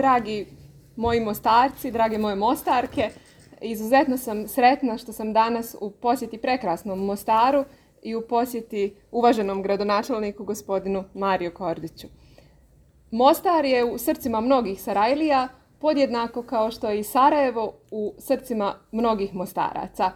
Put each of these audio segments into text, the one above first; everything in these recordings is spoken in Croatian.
dragi moji mostarci, drage moje mostarke, izuzetno sam sretna što sam danas u posjeti prekrasnom Mostaru i u posjeti uvaženom gradonačelniku gospodinu Mariju Kordiću. Mostar je u srcima mnogih Sarajlija, podjednako kao što je i Sarajevo u srcima mnogih Mostaraca.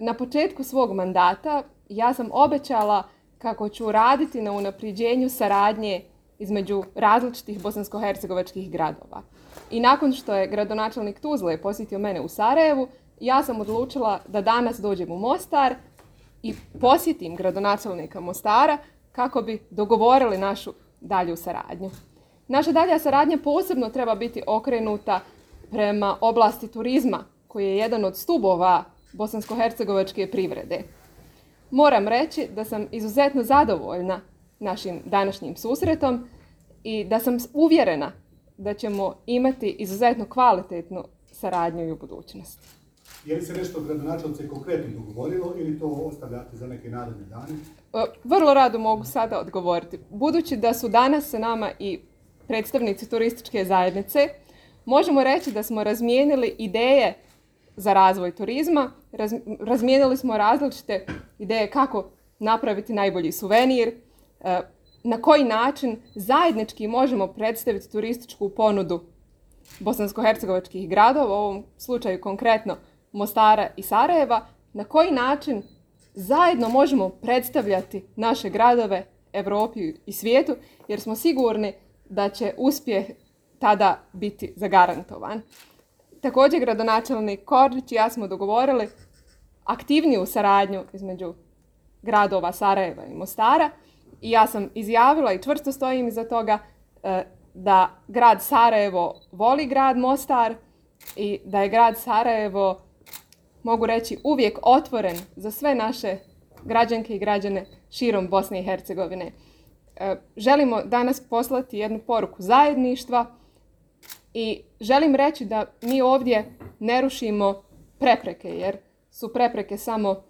Na početku svog mandata ja sam obećala kako ću raditi na unapređenju saradnje između različitih bosansko-hercegovačkih gradova. I nakon što je gradonačelnik Tuzle posjetio mene u Sarajevu, ja sam odlučila da danas dođem u Mostar i posjetim gradonačelnika Mostara kako bi dogovorili našu dalju saradnju. Naša dalja saradnja posebno treba biti okrenuta prema oblasti turizma, koji je jedan od stubova bosansko-hercegovačke privrede. Moram reći da sam izuzetno zadovoljna našim današnjim susretom i da sam uvjerena da ćemo imati izuzetno kvalitetnu saradnju i u budućnosti. Je li se nešto gradonačelnice konkretno dogovorilo ili to ostavljate za neke naredne dane? E, vrlo rado mogu sada odgovoriti. Budući da su danas sa nama i predstavnici turističke zajednice, možemo reći da smo razmijenili ideje za razvoj turizma, razmijenili smo različite ideje kako napraviti najbolji suvenir, na koji način zajednički možemo predstaviti turističku ponudu bosansko-hercegovačkih gradova, u ovom slučaju konkretno Mostara i Sarajeva, na koji način zajedno možemo predstavljati naše gradove Europi i svijetu, jer smo sigurni da će uspjeh tada biti zagarantovan. Također gradonačelnik Kordić i ja smo dogovorili aktivniju saradnju između gradova Sarajeva i Mostara i ja sam izjavila i čvrsto stojim iza toga e, da grad Sarajevo voli grad Mostar i da je grad Sarajevo, mogu reći, uvijek otvoren za sve naše građanke i građane širom Bosne i Hercegovine. E, želimo danas poslati jednu poruku zajedništva i želim reći da mi ovdje ne rušimo prepreke, jer su prepreke samo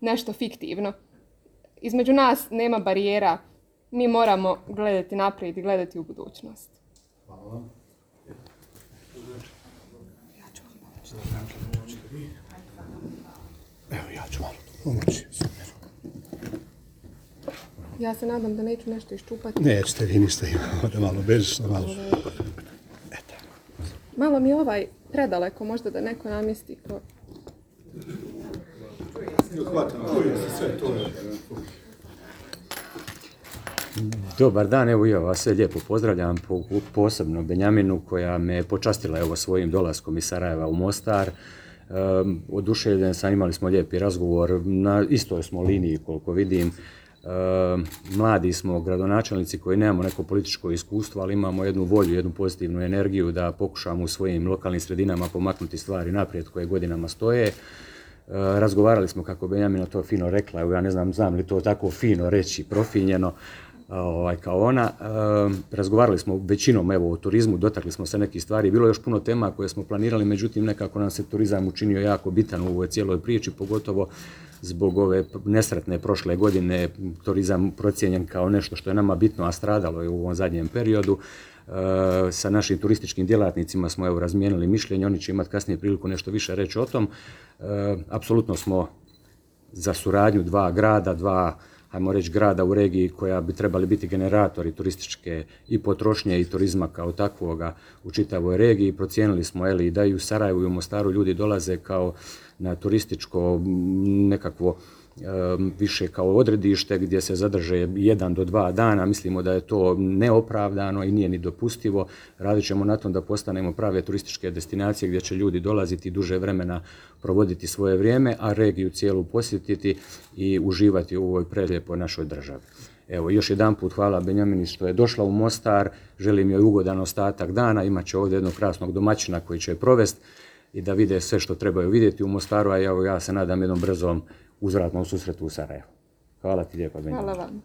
nešto fiktivno. Između nas nema barijera, mi moramo gledati naprijed i gledati u budućnost. Hvala Evo ja ću malo. Ja se nadam da neću nešto iščupati. Nećete, vi niste imali, da malo bežično, malo. Eto. Malo mi ovaj predaleko, možda da neko namjesti ko... Dobar dan, evo ja vas sve lijepo pozdravljam, posebno Benjaminu koja me počastila evo svojim dolaskom iz Sarajeva u Mostar. Um, oduševljen sam, imali smo lijepi razgovor, na istoj smo liniji koliko vidim. Ehm, mladi smo gradonačelnici koji nemamo neko političko iskustvo, ali imamo jednu volju, jednu pozitivnu energiju da pokušamo u svojim lokalnim sredinama pomaknuti stvari naprijed koje godinama stoje. Razgovarali smo, kako Benjamina to fino rekla, ja ne znam, znam li to tako fino reći, profinjeno, ovaj, kao ona. Razgovarali smo većinom evo, o turizmu, dotakli smo se nekih stvari. Bilo je još puno tema koje smo planirali, međutim nekako nam se turizam učinio jako bitan u ovoj cijeloj priči, pogotovo zbog ove nesretne prošle godine turizam procijenjen kao nešto što je nama bitno, a stradalo je u ovom zadnjem periodu. E, sa našim turističkim djelatnicima smo evo razmijenili mišljenje, oni će imati kasnije priliku nešto više reći o tom. E, apsolutno smo za suradnju dva grada, dva ajmo reći, grada u regiji koja bi trebali biti generatori turističke i potrošnje i turizma kao takvoga u čitavoj regiji. Procijenili smo eli, da i u Sarajevu i u Mostaru ljudi dolaze kao na turističko nekakvo više kao odredište gdje se zadrže jedan do dva dana. Mislimo da je to neopravdano i nije ni dopustivo. Radit ćemo na tom da postanemo prave turističke destinacije gdje će ljudi dolaziti duže vremena provoditi svoje vrijeme, a regiju cijelu posjetiti i uživati u ovoj prelijepoj našoj državi. Evo, još jedan put hvala Benjamini što je došla u Mostar, želim joj ugodan ostatak dana, imat će ovdje jednog krasnog domaćina koji će je provesti i da vide sve što trebaju vidjeti u Mostaru, a ja, ja se nadam jednom brzom uzvratnom susretu u Sarajevu. Hvala ti lijepo, Hvala vam.